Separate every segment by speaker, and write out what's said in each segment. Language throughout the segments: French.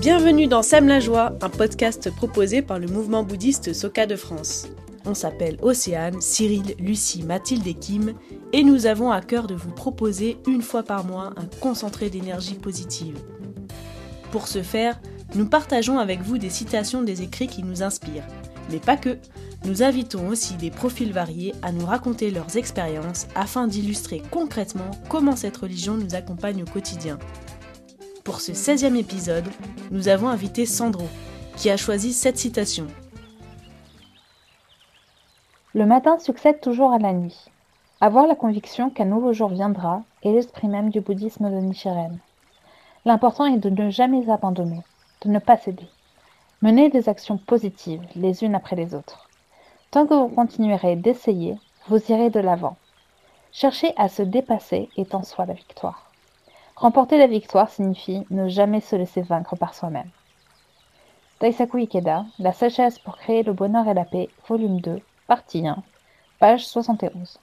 Speaker 1: Bienvenue dans Sème la joie, un podcast proposé par le mouvement bouddhiste Soka de France. On s'appelle Océane, Cyril, Lucie, Mathilde et Kim, et nous avons à cœur de vous proposer une fois par mois un concentré d'énergie positive. Pour ce faire, nous partageons avec vous des citations des écrits qui nous inspirent, mais pas que. Nous invitons aussi des profils variés à nous raconter leurs expériences afin d'illustrer concrètement comment cette religion nous accompagne au quotidien. Pour ce 16e épisode, nous avons invité Sandro, qui a choisi cette citation.
Speaker 2: Le matin succède toujours à la nuit. Avoir la conviction qu'un nouveau jour viendra est l'esprit même du bouddhisme de Nichiren. L'important est de ne jamais abandonner, de ne pas céder. Mener des actions positives les unes après les autres. Tant que vous continuerez d'essayer, vous irez de l'avant. Chercher à se dépasser est en soi la victoire. Remporter la victoire signifie ne jamais se laisser vaincre par soi-même. Daisaku Ikeda, La sagesse pour créer le bonheur et la paix, volume 2, partie 1, page 71.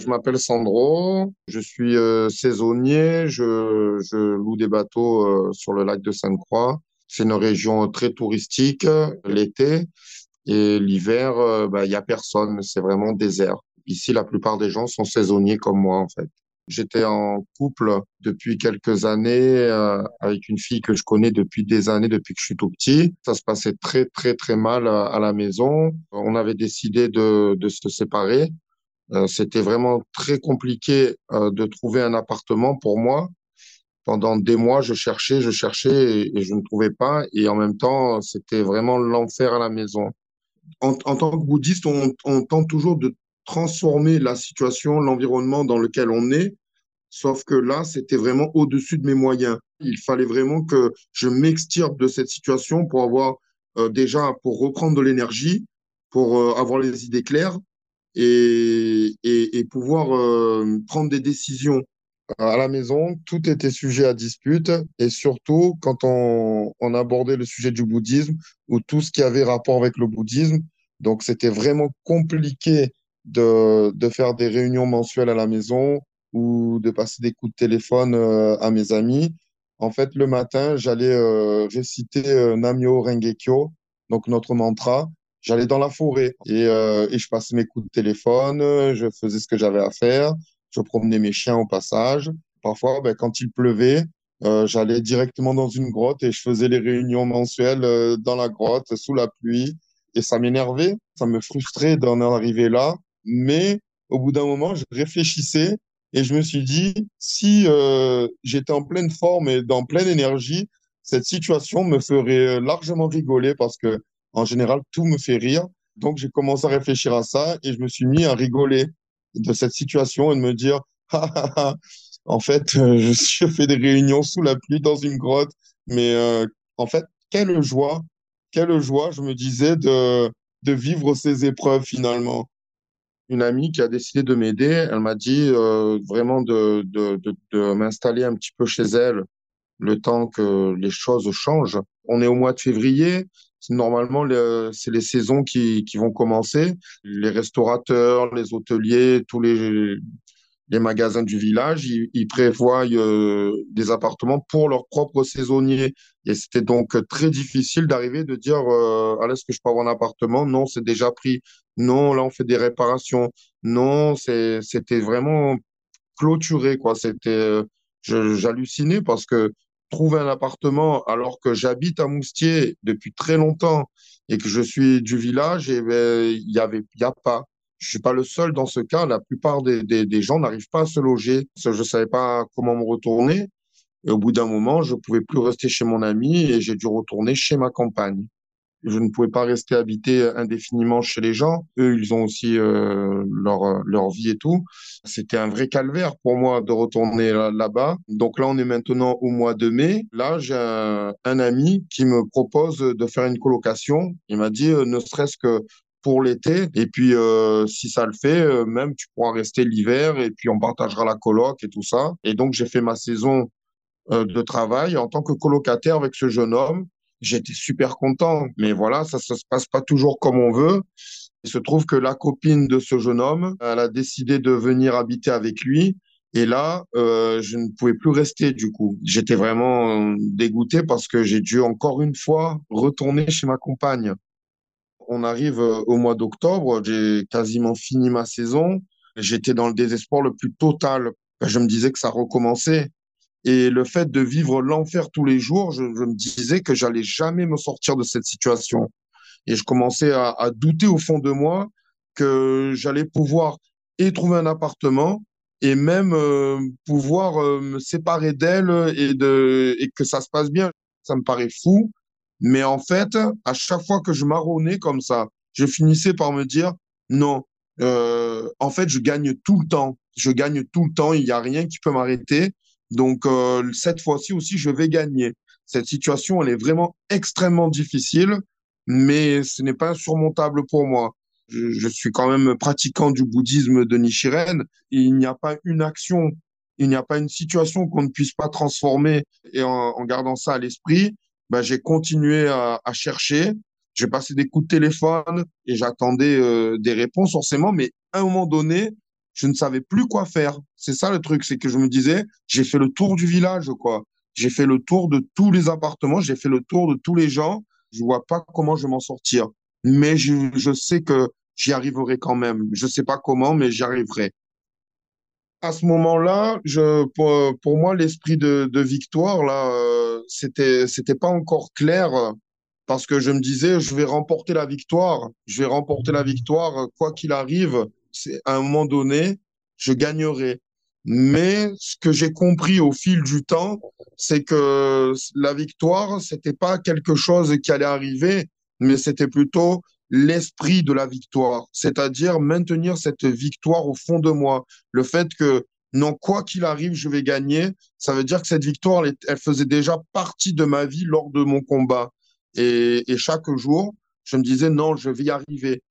Speaker 3: Je m'appelle Sandro, je suis euh, saisonnier, je, loue des bateaux euh, sur le lac de Sainte-Croix. C'est une région très touristique l'été et l'hiver, euh, bah, il y a personne, c'est vraiment désert. Ici, la plupart des gens sont saisonniers comme moi en fait. J'étais en couple depuis quelques années euh, avec une fille que je connais depuis des années, depuis que je suis tout petit. Ça se passait très, très, très mal euh, à, la maison. On avait décidé de, de se séparer. Euh, C'était vraiment très compliqué euh, de trouver un appartement pour moi. Pendant des mois, je cherchais, je cherchais et, je ne trouvais pas. Et en même temps, c'était vraiment l'enfer à la maison. En, tant que bouddhiste, on, tente toujours de transformer la situation, l'environnement dans lequel on est. Sauf que là, c'était vraiment au-dessus de mes moyens. Il fallait vraiment que je m'extirpe de cette situation pour avoir euh, déjà, pour reprendre de l'énergie, pour euh, avoir les idées claires et, et, et pouvoir euh, prendre des décisions. À la maison, tout était sujet à dispute et surtout quand on, abordait le sujet du bouddhisme ou tout ce qui avait rapport avec le bouddhisme. Donc, c'était vraiment compliqué de, faire des réunions mensuelles à la maison ou de passer des coups de téléphone euh, à mes amis. En fait, le matin, j'allais euh, réciter euh, Namyo Rengekyo, donc notre mantra. J'allais dans la forêt et je passais mes coups de téléphone, je faisais ce que j'avais à faire, je promenais mes chiens au passage. Parfois, ben, quand il pleuvait, euh, j'allais directement dans une grotte et je faisais les réunions mensuelles euh, dans la grotte sous la pluie. Et ça m'énervait, ça me frustrait d'en arriver là. Mais au bout d'un moment, je réfléchissais et je me suis dit, si euh, j'étais en pleine forme et dans pleine énergie, cette situation me ferait largement rigoler parce que en général, tout me fait rire. Donc, j'ai commencé à réfléchir à ça et je me suis mis à rigoler de cette situation et de me dire, en fait, euh, je, fais des réunions sous la pluie dans une grotte, mais euh, en fait, quelle joie, quelle joie, je me disais, de, de vivre ces épreuves finalement une amie qui a décidé de m'aider. Elle m'a dit euh, vraiment de, de m'installer un petit peu chez elle le temps que les choses changent. On est au mois de février. Normalement, c'est les saisons qui, vont commencer. Les restaurateurs, les hôteliers, tous les, magasins du village, ils, prévoient euh, des appartements pour leurs propres saisonniers. Et c'était donc très difficile d'arriver de dire euh, est-ce que je peux avoir un appartement? Non, c'est déjà pris. Non, là on fait des réparations. Non, c'était vraiment clôturé quoi. C'était euh, j'hallucinais parce que trouver un appartement alors que j'habite à Moustier depuis très longtemps et que je suis du village, eh ben il y avait y a pas je suis pas le seul dans ce cas. La plupart des, gens n'arrivent pas à se loger. Je savais pas comment me retourner. Et au bout d'un moment, je pouvais plus rester chez mon ami et j'ai dû retourner chez ma campagne. Je ne pouvais pas rester habité indéfiniment chez les gens. Eux, ils ont aussi euh, leur, leur vie et tout. C'était un vrai calvaire pour moi de retourner là-bas. Donc là, on est maintenant au mois de mai. Là, j'ai un, ami qui me propose de faire une colocation. Il m'a dit, euh, ne serait-ce que pour l'été. Et puis, euh, si ça le fait, même tu pourras rester l'hiver et puis on partagera la coloc et tout ça. Et donc, j'ai fait ma saison de travail en tant que colocataire avec ce jeune homme. J'étais super content, mais voilà, ça, ça se passe pas toujours comme on veut. Il se trouve que la copine de ce jeune homme, elle a décidé de venir habiter avec lui. Et là, euh, je ne pouvais plus rester du coup. J'étais vraiment dégoûté parce que j'ai dû encore une fois retourner chez ma compagne. On arrive euh, au mois d'octobre, j'ai quasiment fini ma saison. J'étais dans le désespoir le plus total. Je me disais que ça recommençait. Et le fait de vivre l'enfer tous les jours, je, me disais que j'allais jamais me sortir de cette situation. Et je commençais à, douter au fond de moi que j'allais pouvoir et trouver un appartement et même euh, pouvoir euh, me séparer d'elle et, de, et que ça se passe bien. Ça me paraît fou. Mais en fait, à chaque fois que je marronnais comme ça, je finissais par me dire, non, euh, en fait, je gagne tout le temps. Je gagne tout le temps. Il n'y a rien qui peut m'arrêter. Donc, euh, cette fois-ci aussi, je vais gagner. Cette situation, elle est vraiment extrêmement difficile, mais ce n'est pas insurmontable pour moi je, suis quand même pratiquant du bouddhisme de Nichiren. il n'y a pas une action, il n'y a pas une situation qu'on ne puisse pas transformer. Et en, gardant ça à l'esprit, ben, j'ai continué à, chercher. J'ai passé des coups de téléphone et j'attendais euh, des réponses forcément. Mais à un moment donné, je ne savais plus quoi faire. C'est ça le truc, c'est que je me disais, j'ai fait le tour du village, quoi. J'ai fait le tour de tous les appartements, j'ai fait le tour de tous les gens. Je vois pas comment je vais m'en sortir. Mais je, je sais que j'y arriverai quand même. Je sais pas comment, mais j'y arriverai. À ce moment-là, je, pour, pour moi, l'esprit de, de, victoire, là, euh, c'était, c'était pas encore clair parce que je me disais, je vais remporter la victoire. Je vais remporter la victoire, quoi qu'il arrive. À un moment donné, je gagnerai. Mais ce que j'ai compris au fil du temps, c'est que la victoire, c'était pas quelque chose qui allait arriver, mais c'était plutôt l'esprit de la victoire, c'est-à-dire maintenir cette victoire au fond de moi. Le fait que, non, quoi qu'il arrive, je vais gagner, ça veut dire que cette victoire, elle, faisait déjà partie de ma vie lors de mon combat. Et, chaque jour, je me disais, non, je vais y arriver.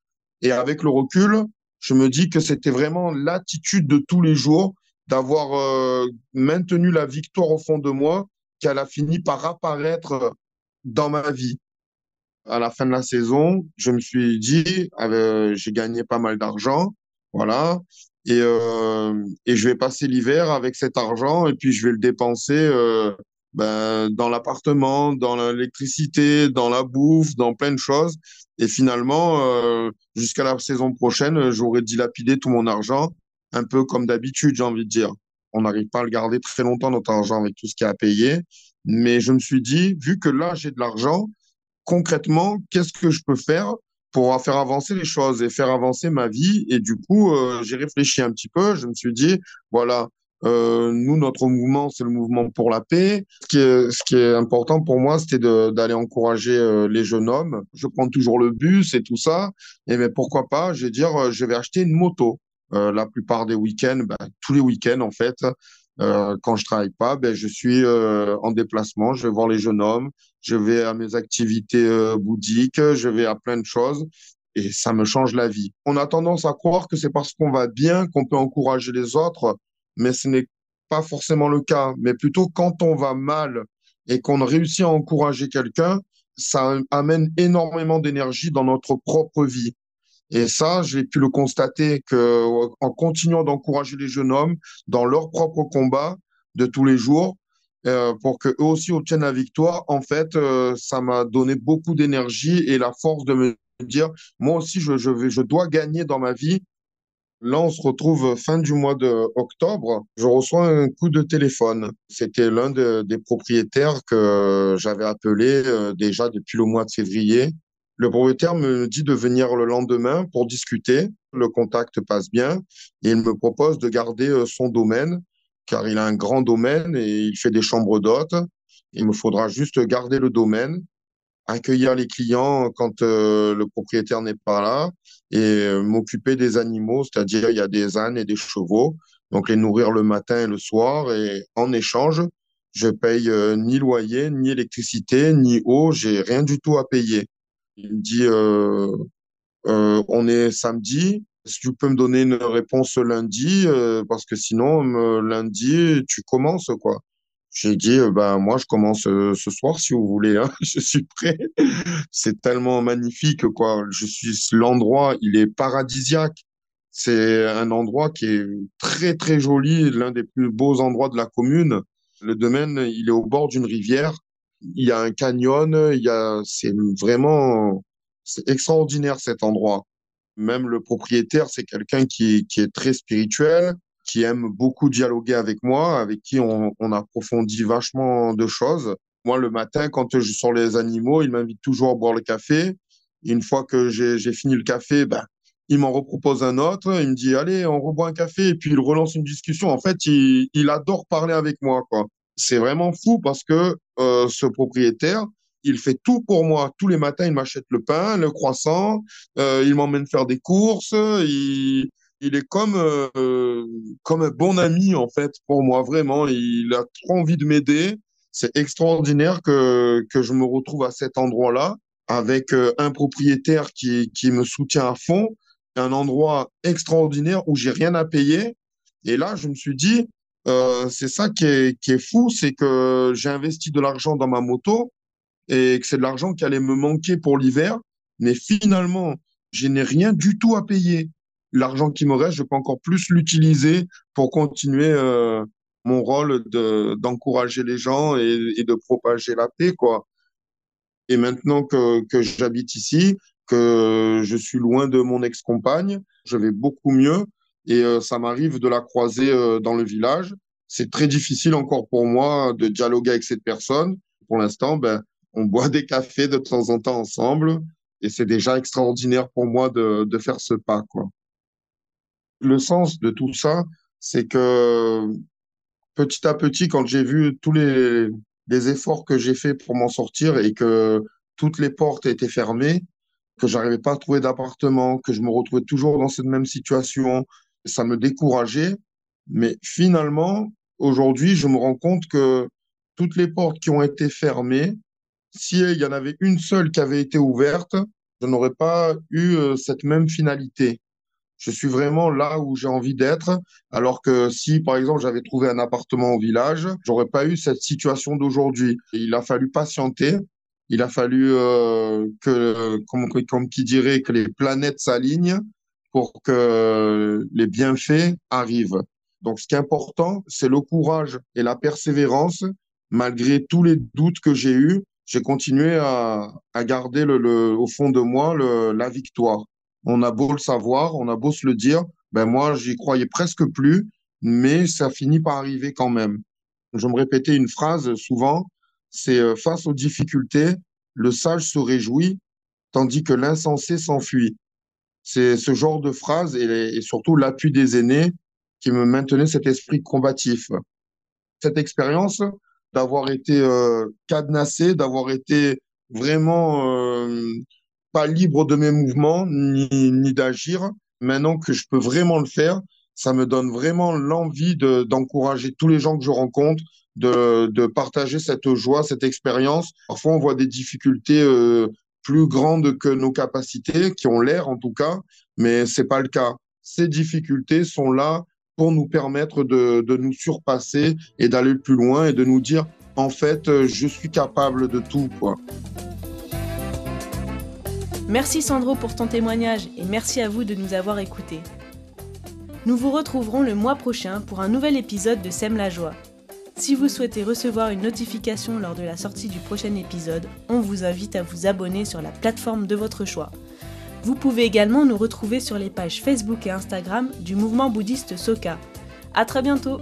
Speaker 3: Et avec le recul, je me dis que c'était vraiment l'attitude de tous les jours d'avoir euh, maintenu la victoire au fond de moi qu'elle a fini par apparaître dans ma vie. À la fin de la saison, je me suis dit, euh, j'ai gagné pas mal d'argent, voilà, et, euh, et je vais passer l'hiver avec cet argent et puis je vais le dépenser euh, ben, dans l'appartement, dans l'électricité, dans la bouffe, dans plein de choses. Et finalement, euh, jusqu'à la saison prochaine, j'aurais dilapidé tout mon argent, un peu comme d'habitude, j'ai envie de dire. On n'arrive pas à le garder très longtemps, notre argent, avec tout ce qu'il y a à payer. Mais je me suis dit, vu que là, j'ai de l'argent, concrètement, qu'est-ce que je peux faire pour faire avancer les choses et faire avancer ma vie? Et du coup, euh, j'ai réfléchi un petit peu. Je me suis dit, voilà, euh, nous, notre mouvement, c'est le mouvement pour la paix. Ce qui est, ce qui est important pour moi, c'était d'aller encourager euh, les jeunes hommes. Je prends toujours le bus et tout ça. Et mais pourquoi pas, je vais dire, je vais acheter une moto. la plupart des week-ends, ben, tous les week-ends en fait, euh, quand je travaille pas, ben, je suis euh, en déplacement, je vais voir les jeunes hommes, je vais à mes activités euh, bouddhiques, je vais à plein de choses et ça me change la vie. On a tendance à croire que c'est parce qu'on va bien qu'on peut encourager les autres, mais ce n'est pas forcément le cas. Mais plutôt quand on va mal et qu'on réussit à encourager quelqu'un, ça amène énormément d'énergie dans notre propre vie. Et ça, j'ai pu le constater que en continuant d'encourager les jeunes hommes dans leur propre combat de tous les jours, euh, pour que eux aussi obtiennent la victoire, en fait, euh, ça m'a donné beaucoup d'énergie et la force de me dire, moi aussi, je, je dois gagner dans ma vie. Là, on se retrouve fin du mois de octobre. Je reçois un coup de téléphone. C'était l'un de, des propriétaires que j'avais appelé euh, déjà depuis le mois de février le propriétaire me dit de venir le lendemain pour discuter. Le contact passe bien et il me propose de garder euh, son domaine car il a un grand domaine et il fait des chambres d'hôtes. Il me faudra juste garder le domaine, accueillir les clients quand euh, le propriétaire n'est pas là et euh, m'occuper des animaux, c'est-à-dire il y a des ânes et des chevaux, donc les nourrir le matin et le soir et en échange, je paye ni loyer, ni électricité, ni eau, j'ai rien du tout à payer. Il me dit, euh, euh, on est samedi, si tu peux me donner une réponse lundi, euh, parce que sinon, lundi, tu commences, quoi. J'ai dit, ben, moi, je commence ce soir, si vous voulez, hein. je suis prêt. C'est tellement magnifique, quoi. Je suis, l'endroit, il est paradisiaque. C'est un endroit qui est très, très joli, l'un des plus beaux endroits de la commune. Le domaine, il est au bord d'une rivière. Il y a un canyon, il y a, c'est vraiment, c'est extraordinaire cet endroit. Même le propriétaire, c'est quelqu'un qui, qui est très spirituel, qui aime beaucoup dialoguer avec moi, avec qui on, on approfondit vachement de choses. Moi, le matin, quand je sors les animaux, il m'invite toujours à boire le café. Une fois que j'ai fini le café, ben, il m'en repropose un autre. Il me dit, allez, on reboit un café. Et puis, il relance une discussion. En fait, il, il adore parler avec moi. C'est vraiment fou parce que euh, ce propriétaire, il fait tout pour moi. Tous les matins, il m'achète le pain, le croissant. Euh, il m'emmène faire des courses. Il est comme euh, comme un bon ami en fait pour moi vraiment. Il a trop envie de m'aider. C'est extraordinaire que que je me retrouve à cet endroit-là avec euh, un propriétaire qui qui me soutient à fond, un endroit extraordinaire où j'ai rien à payer. Et là, je me suis dit, euh, c'est ça qui est qui est fou, c'est que j'ai investi de l'argent dans ma moto et que c'est de l'argent qui allait me manquer pour l'hiver, mais finalement, je n'ai rien du tout à payer l'argent qui me reste, je peux encore plus l'utiliser pour continuer euh, mon rôle de d'encourager les gens et, de propager la paix, quoi. Et maintenant que, que j'habite ici, que je suis loin de mon ex-compagne, je vais beaucoup mieux et euh, ça m'arrive de la croiser euh, dans le village. C'est très difficile encore pour moi de dialoguer avec cette personne. Pour l'instant, ben, on boit des cafés de temps en temps ensemble et c'est déjà extraordinaire pour moi de, de faire ce pas, quoi le sens de tout ça, c'est que petit à petit, quand j'ai vu tous les, efforts que j'ai fait pour m'en sortir et que toutes les portes étaient fermées, que j'arrivais pas à trouver d'appartement, que je me retrouvais toujours dans cette même situation, ça me décourageait. Mais finalement, aujourd'hui, je me rends compte que toutes les portes qui ont été fermées, s'il y en avait une seule qui avait été ouverte, je n'aurais pas eu euh, cette même finalité je suis vraiment là où j'ai envie d'être. Alors que si, par exemple, j'avais trouvé un appartement au village, j'aurais pas eu cette situation d'aujourd'hui. Il a fallu patienter. Il a fallu euh, que, comme, qui dirait, que les planètes s'alignent pour que les bienfaits arrivent. Donc, ce qui est important, c'est le courage et la persévérance. Malgré tous les doutes que j'ai eus, j'ai continué à, garder au fond de moi la victoire. On a beau le savoir, on a beau se le dire, ben moi, j'y croyais presque plus, mais ça finit par arriver quand même. Je me répétais une phrase souvent, c'est euh, face aux difficultés, le sage se réjouit, tandis que l'insensé s'enfuit. C'est ce genre de phrase et, surtout l'appui des aînés qui me maintenait cet esprit combatif. Cette expérience d'avoir été euh, cadenassé, d'avoir été vraiment euh, pas libre de mes mouvements ni, ni d'agir. Maintenant que je peux vraiment le faire, ça me donne vraiment l'envie de, d'encourager tous les gens que je rencontre, de, de partager cette joie, cette expérience. Parfois, on voit des difficultés euh, plus grandes que nos capacités, qui ont l'air en tout cas, mais c'est pas le cas. Ces difficultés sont là pour nous permettre de, de nous surpasser et d'aller plus loin et de nous dire, en fait, je suis capable de tout, quoi.
Speaker 1: Merci Sandro pour ton témoignage et merci à vous de nous avoir écoutés. Nous vous retrouverons le mois prochain pour un nouvel épisode de Sème la joie. Si vous souhaitez recevoir une notification lors de la sortie du prochain épisode, on vous invite à vous abonner sur la plateforme de votre choix. Vous pouvez également nous retrouver sur les pages Facebook et Instagram du mouvement bouddhiste Soka. À très bientôt!